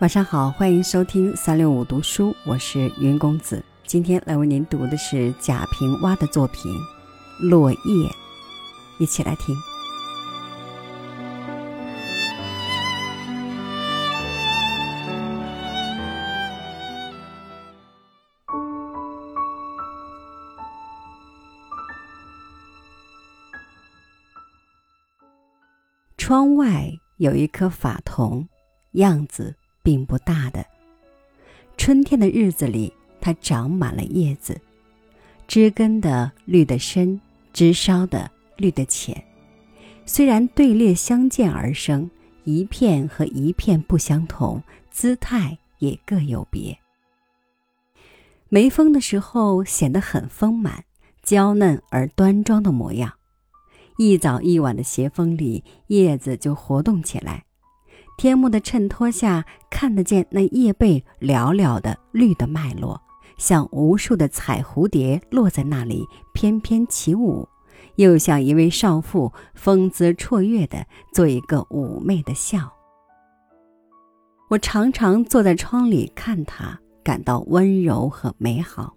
晚上好，欢迎收听三六五读书，我是云公子。今天来为您读的是贾平凹的作品《落叶》，一起来听。窗外有一颗法桐，样子。并不大的。春天的日子里，它长满了叶子，枝根的绿得深，枝梢的绿得浅。虽然队列相间而生，一片和一片不相同，姿态也各有别。没风的时候显得很丰满、娇嫩而端庄的模样；一早一晚的斜风里，叶子就活动起来。天幕的衬托下，看得见那叶背寥寥的绿的脉络，像无数的彩蝴蝶落在那里翩翩起舞，又像一位少妇风姿绰约的做一个妩媚的笑。我常常坐在窗里看它，感到温柔和美好。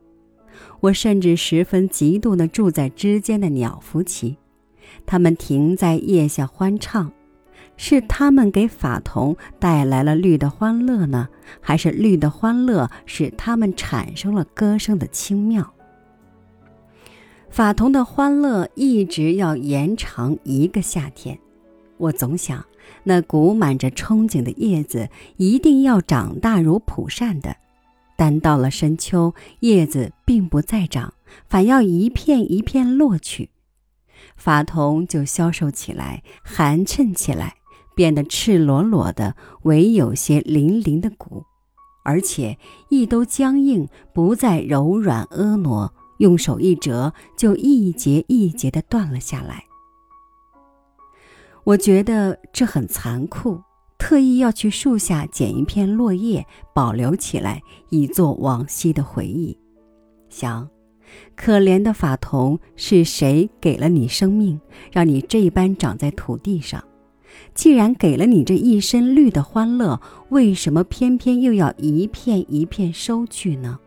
我甚至十分嫉妒那住在枝间的鸟夫妻，它们停在叶下欢唱。是他们给法桐带来了绿的欢乐呢，还是绿的欢乐使他们产生了歌声的轻妙？法桐的欢乐一直要延长一个夏天。我总想，那鼓满着憧憬的叶子一定要长大如蒲扇的，但到了深秋，叶子并不再长，反要一片一片落去，法桐就消瘦起来，寒碜起来。变得赤裸裸的，唯有些零零的骨，而且亦都僵硬，不再柔软婀娜。用手一折，就一节一节的断了下来。我觉得这很残酷，特意要去树下捡一片落叶，保留起来，以作往昔的回忆。想，可怜的法桐，是谁给了你生命，让你这般长在土地上？既然给了你这一身绿的欢乐，为什么偏偏又要一片一片收去呢？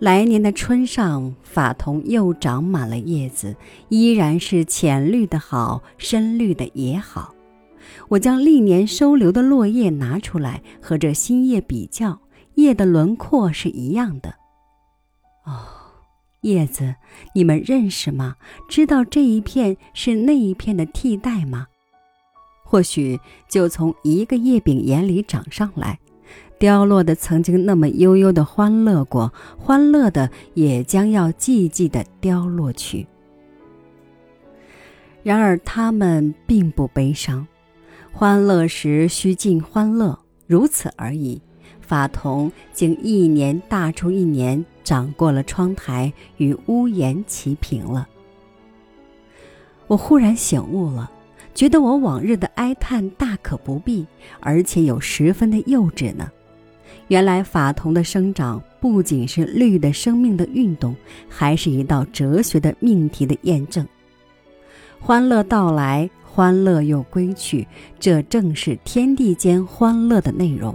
来年的春上，法桐又长满了叶子，依然是浅绿的好，深绿的也好。我将历年收留的落叶拿出来，和这新叶比较，叶的轮廓是一样的。叶子，你们认识吗？知道这一片是那一片的替代吗？或许就从一个叶柄眼里长上来，凋落的曾经那么悠悠的欢乐过，欢乐的也将要寂寂的凋落去。然而他们并不悲伤，欢乐时须尽欢乐，如此而已。法桐竟一年大出一年。长过了窗台，与屋檐齐平了。我忽然醒悟了，觉得我往日的哀叹大可不必，而且有十分的幼稚呢。原来法桐的生长不仅是绿的生命的运动，还是一道哲学的命题的验证。欢乐到来，欢乐又归去，这正是天地间欢乐的内容。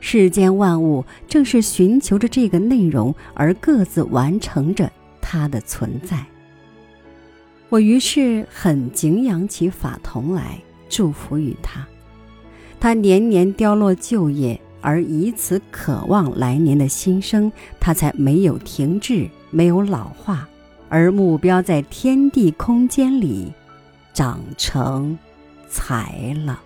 世间万物正是寻求着这个内容而各自完成着它的存在。我于是很敬仰起法桐来，祝福于他。他年年凋落旧叶，而以此渴望来年的新生，他才没有停滞，没有老化，而目标在天地空间里长成才了。